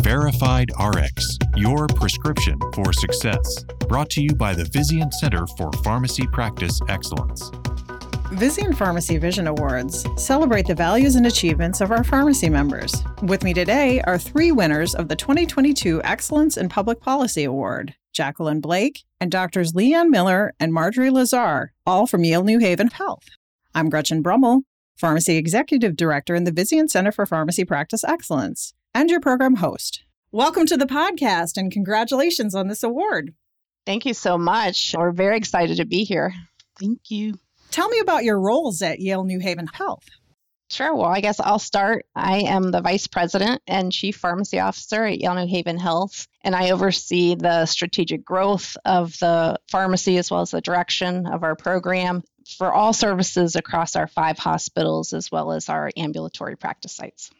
Verified RX, your prescription for success. Brought to you by the Vizient Center for Pharmacy Practice Excellence. Vizient Pharmacy Vision Awards celebrate the values and achievements of our pharmacy members. With me today are three winners of the 2022 Excellence in Public Policy Award Jacqueline Blake and Doctors Leanne Miller and Marjorie Lazarre, all from Yale New Haven Health. I'm Gretchen Brummel, Pharmacy Executive Director in the Vizient Center for Pharmacy Practice Excellence, and your program host. Welcome to the podcast and congratulations on this award. Thank you so much. We're very excited to be here. Thank you. Tell me about your roles at Yale New Haven Health. Sure. Well, I guess I'll start. I am the Vice President and Chief Pharmacy Officer at Yale New Haven Health, and I oversee the strategic growth of the pharmacy as well as the direction of our program for all services across our five hospitals as well as our ambulatory practice sites.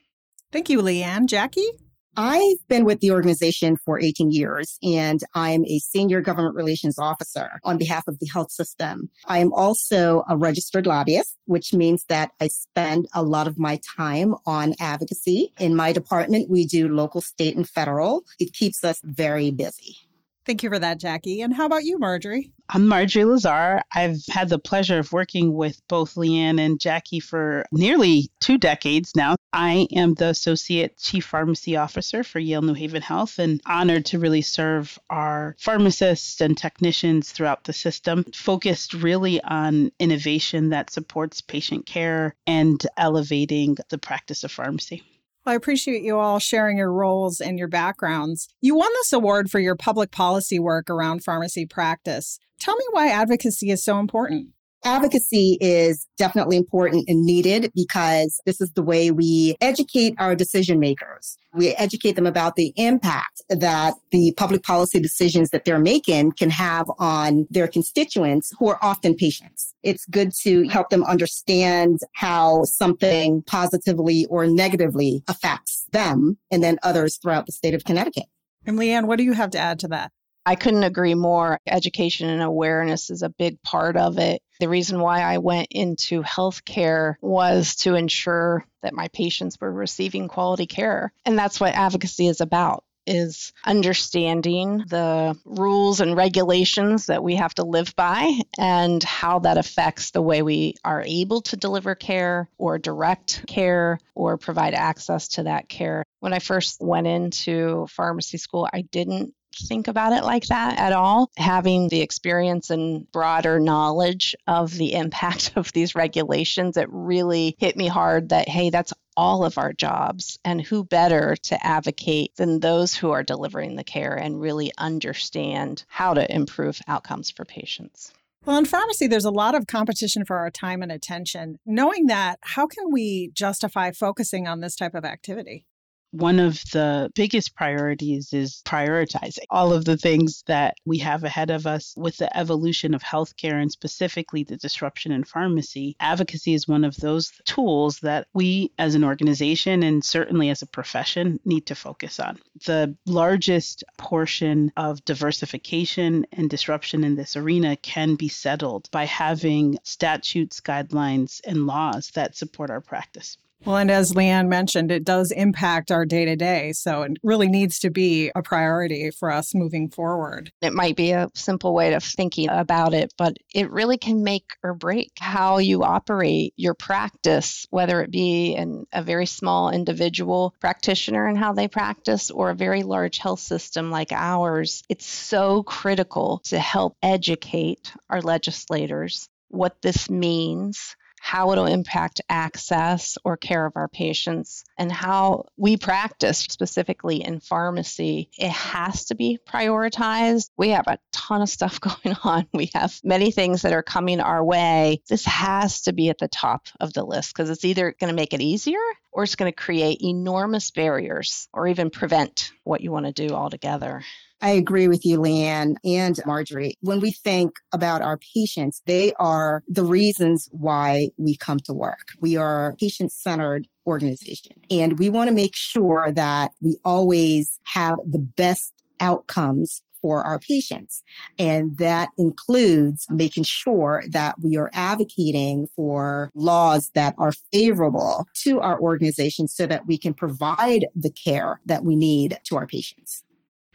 Thank you, Leanne. Jackie? I've been with the organization for 18 years and I'm a senior government relations officer on behalf of the health system. I am also a registered lobbyist, which means that I spend a lot of my time on advocacy. In my department, we do local, state, and federal. It keeps us very busy. Thank you for that, Jackie. And how about you, Marjorie? I'm Marjorie Lazarre. I've had the pleasure of working with both Leanne and Jackie for nearly two decades now. I am the Associate Chief Pharmacy Officer for Yale New Haven Health and honored to really serve our pharmacists and technicians throughout the system, focused really on innovation that supports patient care and elevating the practice of pharmacy. I appreciate you all sharing your roles and your backgrounds. You won this award for your public policy work around pharmacy practice. Tell me why advocacy is so important. Advocacy is definitely important and needed because this is the way we educate our decision makers. We educate them about the impact that the public policy decisions that they're making can have on their constituents who are often patients. It's good to help them understand how something positively or negatively affects them and then others throughout the state of Connecticut. And Leanne, what do you have to add to that? I couldn't agree more. Education and awareness is a big part of it. The reason why I went into healthcare was to ensure that my patients were receiving quality care. And that's what advocacy is about is understanding the rules and regulations that we have to live by and how that affects the way we are able to deliver care or direct care or provide access to that care. When I first went into pharmacy school, I didn't think about it like that at all. Having the experience and broader knowledge of the impact of these regulations, it really hit me hard that, hey, that's all of our jobs. And who better to advocate than those who are delivering the care and really understand how to improve outcomes for patients? Well, in pharmacy, there's a lot of competition for our time and attention. Knowing that, how can we justify focusing on this type of activity? One of the biggest priorities is prioritizing all of the things that we have ahead of us with the evolution of healthcare and specifically the disruption in pharmacy. Advocacy is one of those tools that we as an organization and certainly as a profession need to focus on. The largest portion of diversification and disruption in this arena can be settled by having statutes, guidelines, and laws that support our practice. Well, and as Leanne mentioned, it does impact our day to day. So it really needs to be a priority for us moving forward. It might be a simple way of thinking about it, but it really can make or break how you operate your practice, whether it be in a very small individual practitioner and how they practice or a very large health system like ours. It's so critical to help educate our legislators what this means how it'll impact access or care of our patients, and how we practice specifically in pharmacy. It has to be prioritized. We have a ton of stuff going on. We have many things that are coming our way. This has to be at the top of the list because it's either going to make it easier or it's going to create enormous barriers or even prevent what you want to do altogether. I agree with you, Leanne and Marjorie. When we think about our patients, they are the reasons why we come to work. We are patient centered organization and we want to make sure that we always have the best outcomes for our patients. And that includes making sure that we are advocating for laws that are favorable to our organization so that we can provide the care that we need to our patients.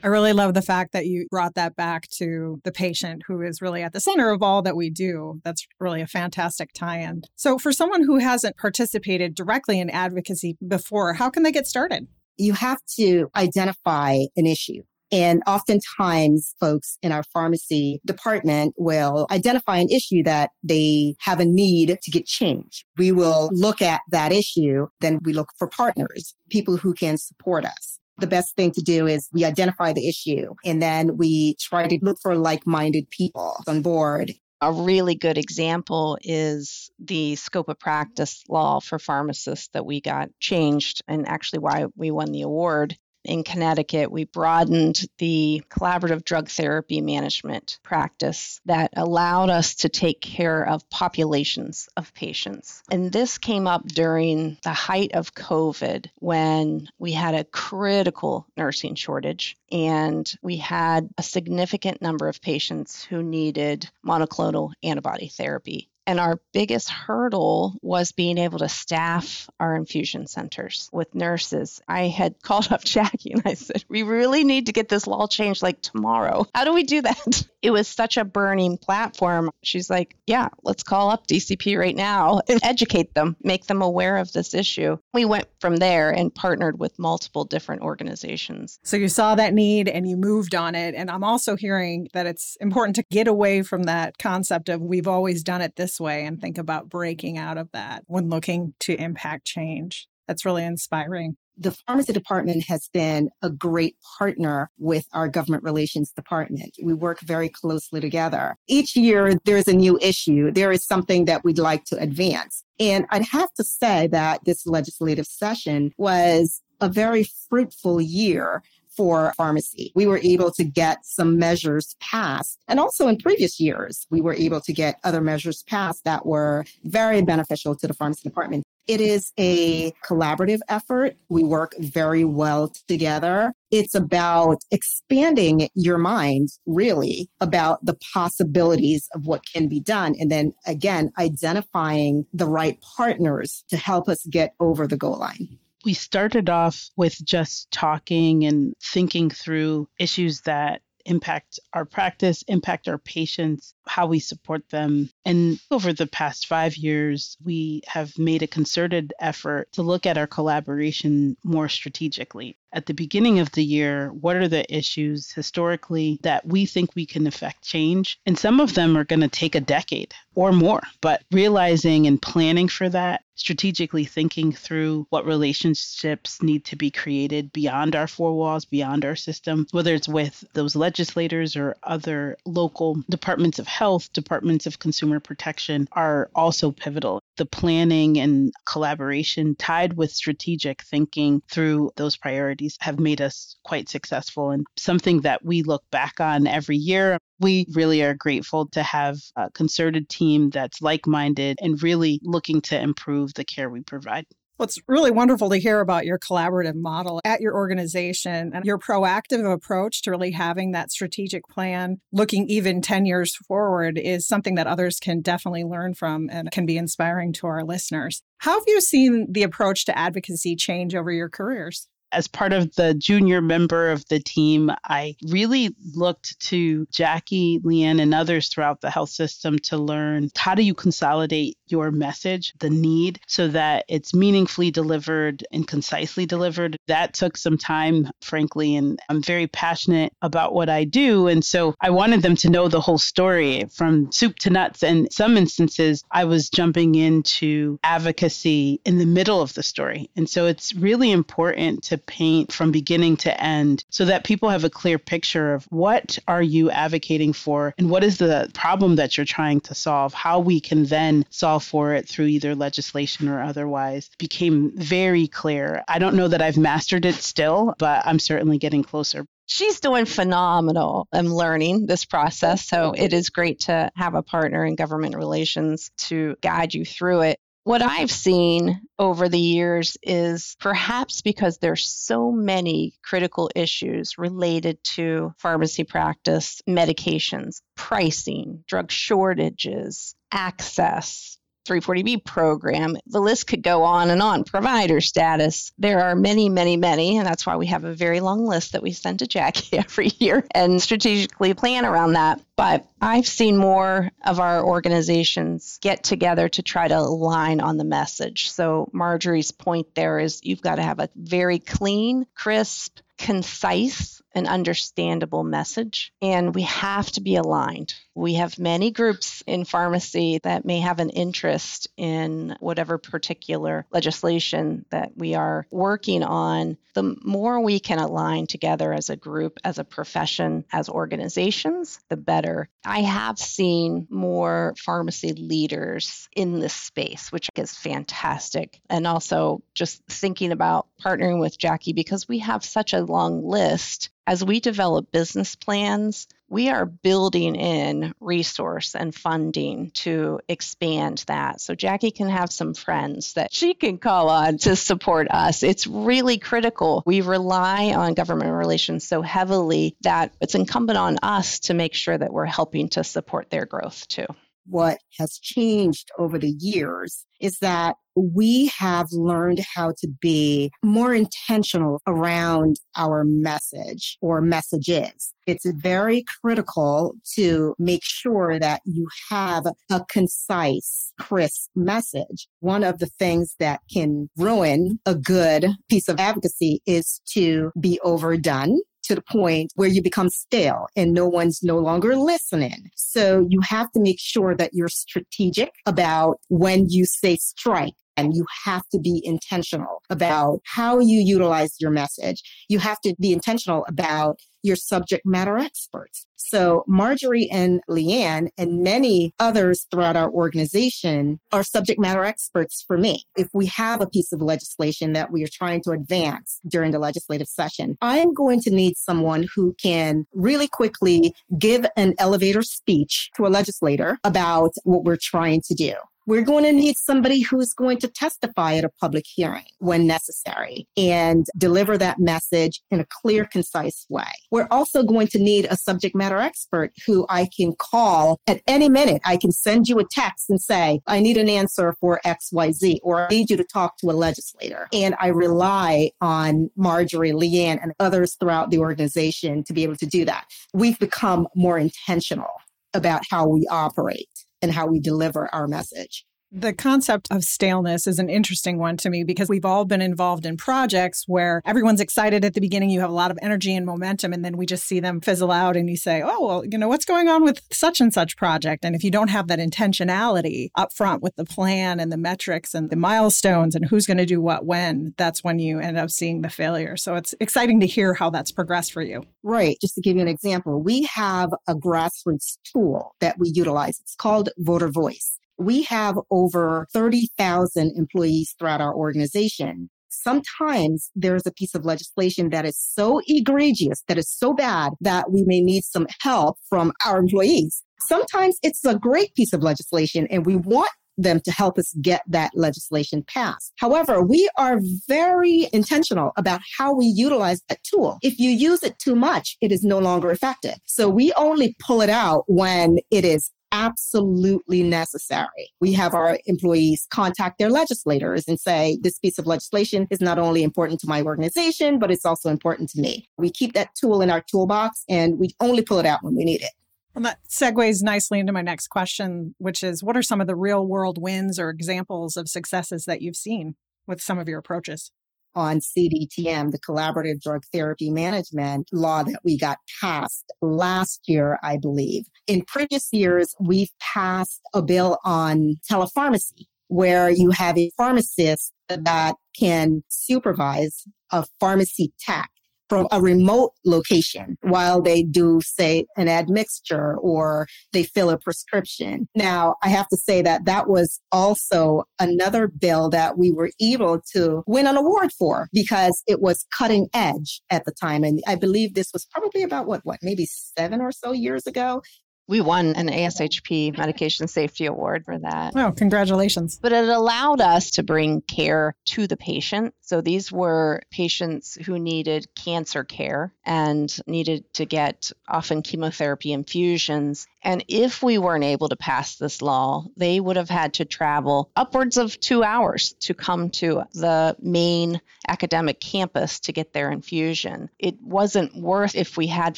I really love the fact that you brought that back to the patient who is really at the center of all that we do. That's really a fantastic tie in. So, for someone who hasn't participated directly in advocacy before, how can they get started? You have to identify an issue. And oftentimes folks in our pharmacy department will identify an issue that they have a need to get changed. We will look at that issue. Then we look for partners, people who can support us the best thing to do is we identify the issue and then we try to look for like-minded people on board. A really good example is the scope of practice law for pharmacists that we got changed and actually why we won the award in Connecticut, we broadened the collaborative drug therapy management practice that allowed us to take care of populations of patients. And this came up during the height of COVID when we had a critical nursing shortage and we had a significant number of patients who needed monoclonal antibody therapy. And our biggest hurdle was being able to staff our infusion centers with nurses. I had called up Jackie and I said, We really need to get this law changed like tomorrow. How do we do that? It was such a burning platform. She's like, Yeah, let's call up DCP right now and educate them, make them aware of this issue. We went from there and partnered with multiple different organizations. So you saw that need and you moved on it. And I'm also hearing that it's important to get away from that concept of we've always done it this way and think about breaking out of that when looking to impact change. That's really inspiring. The pharmacy department has been a great partner with our government relations department. We work very closely together. Each year there's a new issue. There is something that we'd like to advance. And I'd have to say that this legislative session was a very fruitful year for pharmacy. We were able to get some measures passed. And also in previous years, we were able to get other measures passed that were very beneficial to the pharmacy department. It is a collaborative effort. We work very well together. It's about expanding your mind really about the possibilities of what can be done. And then again, identifying the right partners to help us get over the goal line we started off with just talking and thinking through issues that impact our practice, impact our patients, how we support them. And over the past five years, we have made a concerted effort to look at our collaboration more strategically. At the beginning of the year, what are the issues historically that we think we can affect change? And some of them are going to take a decade or more, but realizing and planning for that strategically thinking through what relationships need to be created beyond our four walls, beyond our system, whether it's with those legislators or other local departments of health, departments of consumer protection, are also pivotal. The planning and collaboration tied with strategic thinking through those priorities have made us quite successful and something that we look back on every year we really are grateful to have a concerted team that's like minded and really looking to improve the care we provide. Well, it's really wonderful to hear about your collaborative model at your organization and your proactive approach to really having that strategic plan, looking even 10 years forward, is something that others can definitely learn from and can be inspiring to our listeners. How have you seen the approach to advocacy change over your careers? As part of the junior member of the team, I really looked to Jackie, Leanne, and others throughout the health system to learn how do you consolidate your message, the need, so that it's meaningfully delivered and concisely delivered. That took some time, frankly, and I'm very passionate about what I do. And so I wanted them to know the whole story from soup to nuts. And some instances, I was jumping into advocacy in the middle of the story. And so it's really important to paint from beginning to end so that people have a clear picture of what are you advocating for and what is the problem that you're trying to solve, how we can then solve for it through either legislation or otherwise became very clear. I don't know that I've mastered it still, but I'm certainly getting closer she's doing phenomenal. I'm learning this process. So it is great to have a partner in government relations to guide you through it What I've seen over the years is perhaps because there's so many critical issues related to pharmacy practice, medications, pricing, drug shortages, access, 340B program. The list could go on and on. Provider status. There are many, many, many, and that's why we have a very long list that we send to Jackie every year and strategically plan around that. But I've seen more of our organizations get together to try to align on the message. So Marjorie's point there is you've got to have a very clean, crisp, concise and understandable message. And we have to be aligned. We have many groups in pharmacy that may have an interest in whatever particular legislation that we are working on. The more we can align together as a group, as a profession, as organizations, the better. I have seen more pharmacy leaders in this space, which is fantastic. And also just thinking about partnering with Jackie because we have such a long list as we develop business plans, we are building in resource and funding to expand that. So Jackie can have some friends that she can call on to support us. It's really critical. We rely on government relations so heavily that it's incumbent on us to make sure that we're helping to support their growth too what has changed over the years is that we have learned how to be more intentional around our message or messages. It's very critical to make sure that you have a concise, crisp message. One of the things that can ruin a good piece of advocacy is to be overdone to the point where you become stale and no one's no longer listening. So you have to make sure that you're strategic about when you say strike and you have to be intentional about how you utilize your message. You have to be intentional about your subject matter experts. So Marjorie and Leanne and many others throughout our organization are subject matter experts for me. If we have a piece of legislation that we are trying to advance during the legislative session, I am going to need someone who can really quickly give an elevator speech to a legislator about what we're trying to do. We're going to need somebody who's going to testify at a public hearing when necessary and deliver that message in a clear, concise way. We're also going to need a subject matter expert who I can call at any minute. I can send you a text and say, I need an answer for XYZ, or I need you to talk to a legislator. And I rely on Marjorie, Leanne, and others throughout the organization to be able to do that. We've become more intentional about how we operate and how we deliver our message. The concept of staleness is an interesting one to me because we've all been involved in projects where everyone's excited at the beginning, you have a lot of energy and momentum, and then we just see them fizzle out and you say, oh, well, you know, what's going on with such and such project? And if you don't have that intentionality up front with the plan and the metrics and the milestones and who's going to do what when, that's when you end up seeing the failure. So it's exciting to hear how that's progressed for you. Right. Just to give you an example, we have a grassroots tool that we utilize. It's called Voter Voice. We have over 30,000 employees throughout our organization. Sometimes there's a piece of legislation that is so egregious, that is so bad that we may need some help from our employees. Sometimes it's a great piece of legislation and we want them to help us get that legislation passed. However, we are very intentional about how we utilize that tool. If you use it too much, it is no longer effective. So we only pull it out when it is absolutely necessary. We have our employees contact their legislators and say, this piece of legislation is not only important to my organization, but it's also important to me. We keep that tool in our toolbox and we only pull it out when we need it. Well, that segues nicely into my next question, which is what are some of the real world wins or examples of successes that you've seen with some of your approaches? On CDTM, the collaborative drug therapy management law that we got passed last year, I believe. In previous years, we've passed a bill on telepharmacy where you have a pharmacist that can supervise a pharmacy tech from a remote location while they do, say, an admixture or they fill a prescription. Now, I have to say that that was also another bill that we were able to win an award for because it was cutting edge at the time. And I believe this was probably about what, what, maybe seven or so years ago. We won an ASHP Medication Safety Award for that. Oh, congratulations. But it allowed us to bring care to the patient. So these were patients who needed cancer care and needed to get often chemotherapy infusions. And if we weren't able to pass this law, they would have had to travel upwards of two hours to come to the main academic campus to get their infusion. It wasn't worth if we had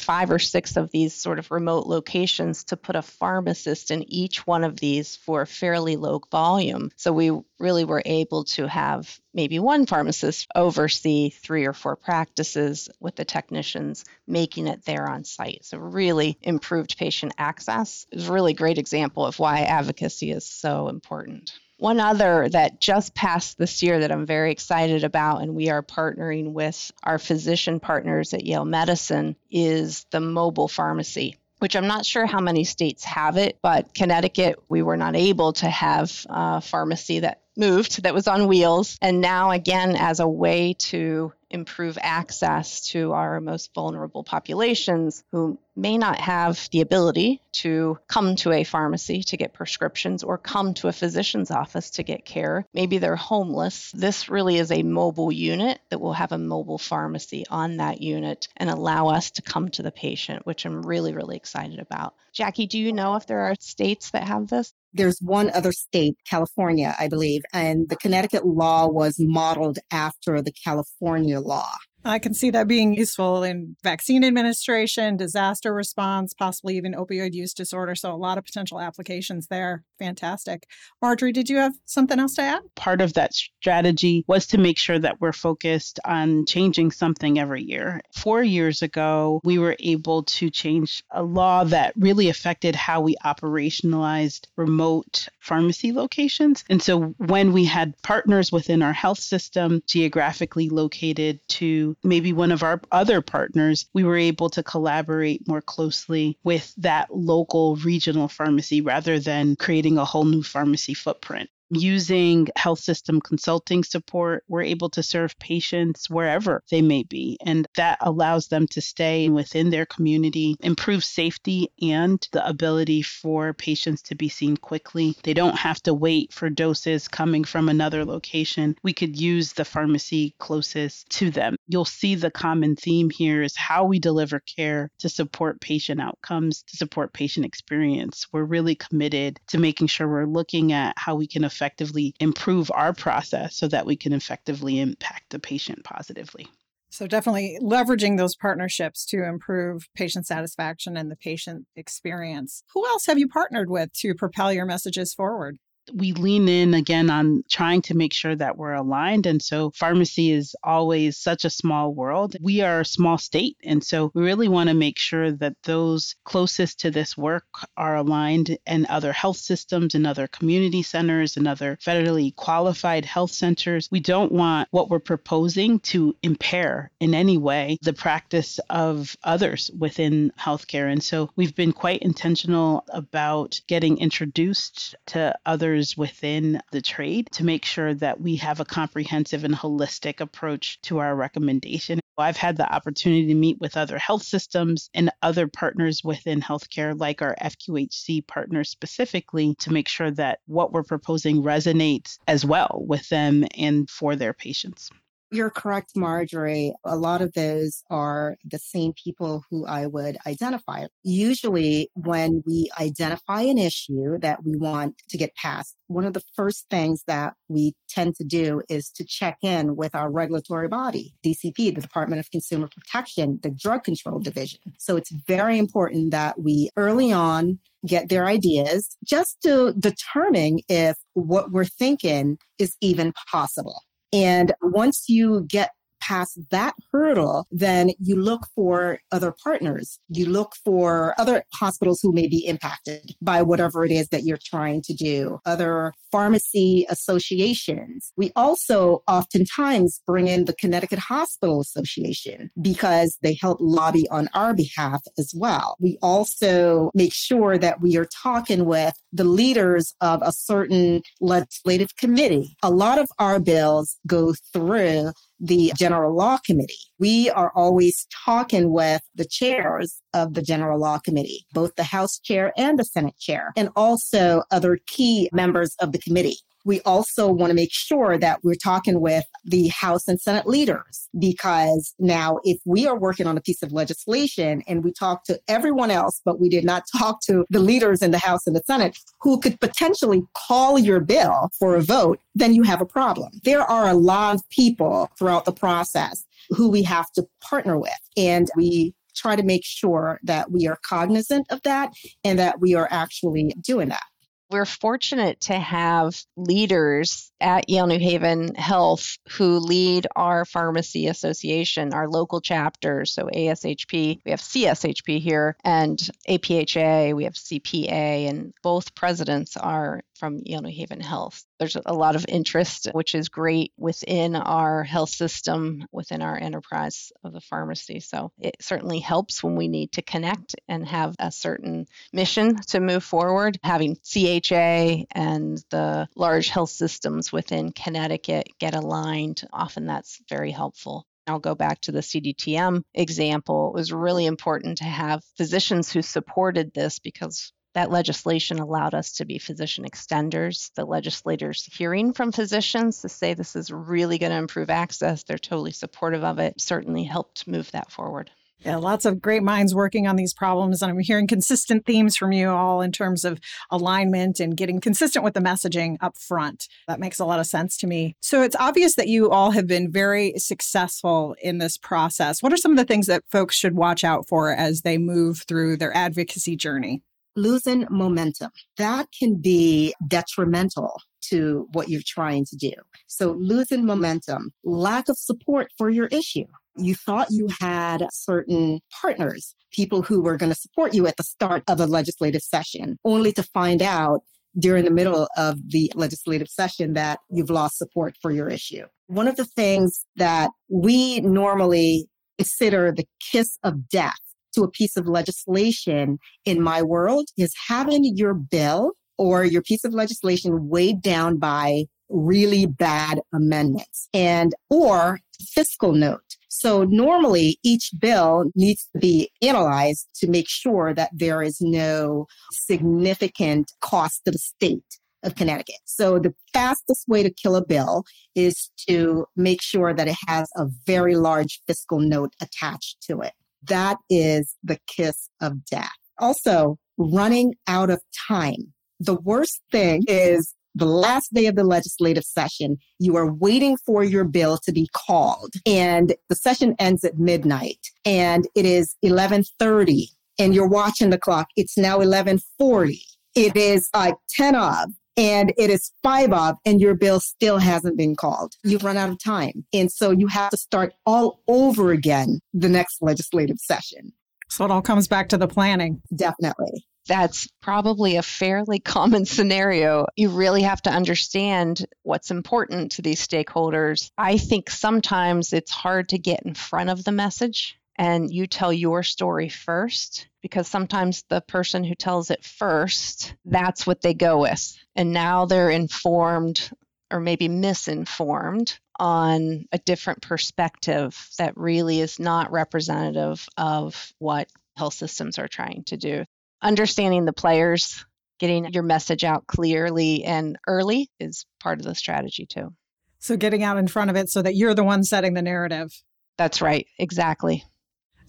five or six of these sort of remote locations to put a pharmacist in each one of these for a fairly low volume. So we really were able to have maybe one pharmacist oversee three or four practices with the technicians making it there on site. So, really improved patient access is a really great example of why advocacy is so important. One other that just passed this year that I'm very excited about, and we are partnering with our physician partners at Yale Medicine, is the mobile pharmacy which I'm not sure how many states have it, but Connecticut, we were not able to have a pharmacy that moved that was on wheels. And now, again, as a way to improve access to our most vulnerable populations who may not have the ability to come to a pharmacy to get prescriptions or come to a physician's office to get care. Maybe they're homeless. This really is a mobile unit that will have a mobile pharmacy on that unit and allow us to come to the patient, which I'm really, really excited about. Jackie, do you know if there are states that have this? There's one other state, California, I believe, and the Connecticut law was modeled after the California law. I can see that being useful in vaccine administration, disaster response, possibly even opioid use disorder. So, a lot of potential applications there. Fantastic. Marjorie, did you have something else to add? Part of that strategy was to make sure that we're focused on changing something every year. Four years ago, we were able to change a law that really affected how we operationalized remote pharmacy locations. And so, when we had partners within our health system geographically located to maybe one of our other partners, we were able to collaborate more closely with that local regional pharmacy rather than creating a whole new pharmacy footprint using health system consulting support, we're able to serve patients wherever they may be. And that allows them to stay within their community, improve safety, and the ability for patients to be seen quickly. They don't have to wait for doses coming from another location. We could use the pharmacy closest to them. You'll see the common theme here is how we deliver care to support patient outcomes, to support patient experience. We're really committed to making sure we're looking at how we can effectively improve our process so that we can effectively impact the patient positively. So, definitely leveraging those partnerships to improve patient satisfaction and the patient experience. Who else have you partnered with to propel your messages forward? We lean in again on trying to make sure that we're aligned. And so pharmacy is always such a small world. We are a small state. And so we really want to make sure that those closest to this work are aligned and other health systems and other community centers and other federally qualified health centers. We don't want what we're proposing to impair in any way the practice of others within healthcare. And so we've been quite intentional about getting introduced to others within the trade to make sure that we have a comprehensive and holistic approach to our recommendation. I've had the opportunity to meet with other health systems and other partners within healthcare, like our FQHC partners specifically, to make sure that what we're proposing resonates as well with them and for their patients. You're correct, Marjorie. A lot of those are the same people who I would identify. Usually, when we identify an issue that we want to get passed, one of the first things that we tend to do is to check in with our regulatory body, DCP, the Department of Consumer Protection, the Drug Control Division. So it's very important that we early on get their ideas just to determine if what we're thinking is even possible. And once you get past that hurdle, then you look for other partners. You look for other hospitals who may be impacted by whatever it is that you're trying to do, other pharmacy associations. We also oftentimes bring in the Connecticut Hospital Association because they help lobby on our behalf as well. We also make sure that we are talking with the leaders of a certain legislative committee. A lot of our bills go through the General Law Committee. We are always talking with the chairs of the General Law Committee, both the House chair and the Senate chair, and also other key members of the committee we also want to make sure that we're talking with the House and Senate leaders because now if we are working on a piece of legislation and we talk to everyone else, but we did not talk to the leaders in the House and the Senate who could potentially call your bill for a vote, then you have a problem. There are a lot of people throughout the process who we have to partner with and we try to make sure that we are cognizant of that and that we are actually doing that. We're fortunate to have leaders at Yale New Haven Health who lead our pharmacy association, our local chapters. So ASHP, we have CSHP here, and APHA, we have CPA, and both presidents are from Yale New Haven Health. There's a lot of interest, which is great within our health system, within our enterprise of the pharmacy. So it certainly helps when we need to connect and have a certain mission to move forward. Having CHA and the large health systems within Connecticut get aligned, often that's very helpful. I'll go back to the CDTM example. It was really important to have physicians who supported this because that legislation allowed us to be physician extenders. The legislators hearing from physicians to say this is really going to improve access, they're totally supportive of it, certainly helped move that forward. Yeah, lots of great minds working on these problems. And I'm hearing consistent themes from you all in terms of alignment and getting consistent with the messaging up front. That makes a lot of sense to me. So it's obvious that you all have been very successful in this process. What are some of the things that folks should watch out for as they move through their advocacy journey? Losing momentum. That can be detrimental to what you're trying to do. So losing momentum, lack of support for your issue. You thought you had certain partners, people who were going to support you at the start of a legislative session, only to find out during the middle of the legislative session that you've lost support for your issue. One of the things that we normally consider the kiss of death to a piece of legislation in my world is having your bill or your piece of legislation weighed down by really bad amendments and or fiscal note. So normally each bill needs to be analyzed to make sure that there is no significant cost to the state of Connecticut. So the fastest way to kill a bill is to make sure that it has a very large fiscal note attached to it. That is the kiss of death. Also, running out of time. The worst thing is the last day of the legislative session, you are waiting for your bill to be called and the session ends at midnight and it is 11:30 and you're watching the clock. It's now 11:40. It is like 10 of and it is five of and your bill still hasn't been called. You've run out of time. And so you have to start all over again the next legislative session. So it all comes back to the planning. Definitely. That's probably a fairly common scenario. You really have to understand what's important to these stakeholders. I think sometimes it's hard to get in front of the message and you tell your story first because sometimes the person who tells it first, that's what they go with. And now they're informed or maybe misinformed on a different perspective that really is not representative of what health systems are trying to do. Understanding the players, getting your message out clearly and early is part of the strategy too. So, getting out in front of it so that you're the one setting the narrative. That's right, exactly.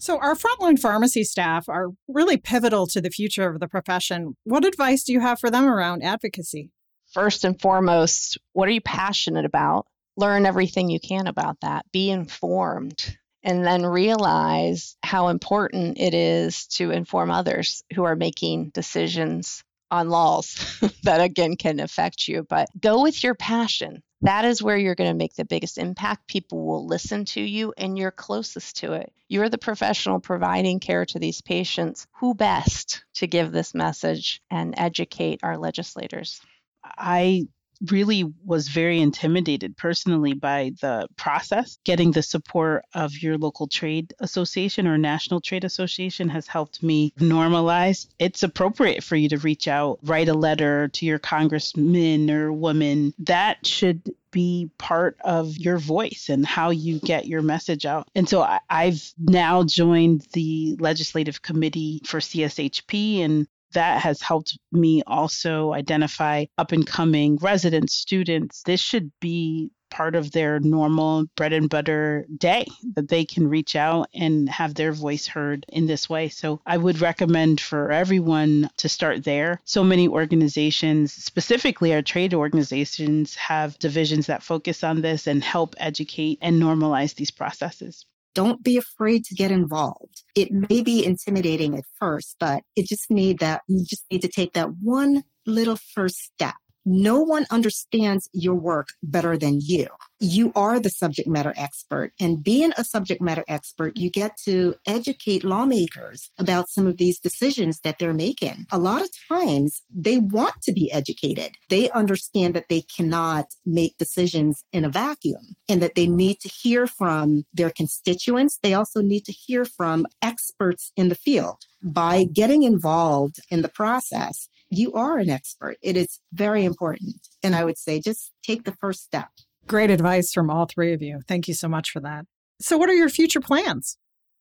So, our frontline pharmacy staff are really pivotal to the future of the profession. What advice do you have for them around advocacy? First and foremost, what are you passionate about? Learn everything you can about that. Be informed. And then realize how important it is to inform others who are making decisions on laws that again can affect you. But go with your passion that is where you're going to make the biggest impact. People will listen to you and you're closest to it. You're the professional providing care to these patients. Who best to give this message and educate our legislators? I really was very intimidated personally by the process. Getting the support of your local trade association or national trade association has helped me normalize. It's appropriate for you to reach out, write a letter to your congressman or woman. That should be part of your voice and how you get your message out. And so I, I've now joined the legislative committee for CSHP and that has helped me also identify up and coming residents, students. This should be part of their normal bread and butter day that they can reach out and have their voice heard in this way. So I would recommend for everyone to start there. So many organizations, specifically our trade organizations, have divisions that focus on this and help educate and normalize these processes. Don't be afraid to get involved. It may be intimidating at first, but it just need that you just need to take that one little first step no one understands your work better than you. You are the subject matter expert. And being a subject matter expert, you get to educate lawmakers about some of these decisions that they're making. A lot of times they want to be educated. They understand that they cannot make decisions in a vacuum and that they need to hear from their constituents. They also need to hear from experts in the field. By getting involved in the process, you are an expert. It is very important. And I would say just take the first step. Great advice from all three of you. Thank you so much for that. So, what are your future plans?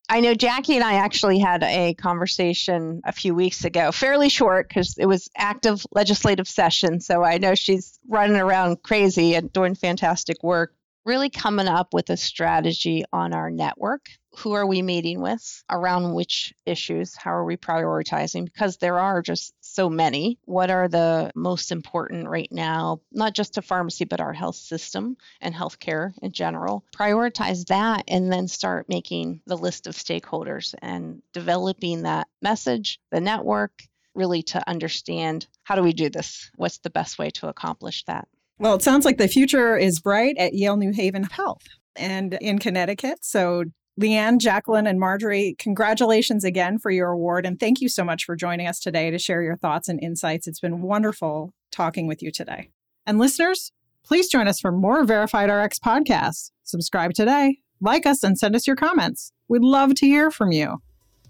I know Jackie and I actually had a conversation a few weeks ago, fairly short because it was active legislative session. So I know she's running around crazy and doing fantastic work really coming up with a strategy on our network. Who are we meeting with? Around which issues? How are we prioritizing? Because there are just so many. What are the most important right now, not just to pharmacy, but our health system and healthcare in general? Prioritize that and then start making the list of stakeholders and developing that message, the network, really to understand how do we do this? What's the best way to accomplish that? Well, it sounds like the future is bright at Yale New Haven Health and in Connecticut. So, Leanne, Jacqueline, and Marjorie, congratulations again for your award. And thank you so much for joining us today to share your thoughts and insights. It's been wonderful talking with you today. And listeners, please join us for more Verified RX podcasts. Subscribe today, like us, and send us your comments. We'd love to hear from you.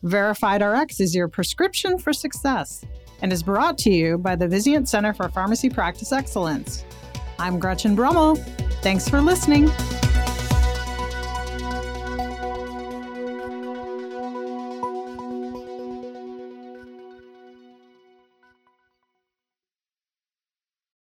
Verified RX is your prescription for success and is brought to you by the Vizient Center for Pharmacy Practice Excellence. I'm Gretchen Brummel. Thanks for listening.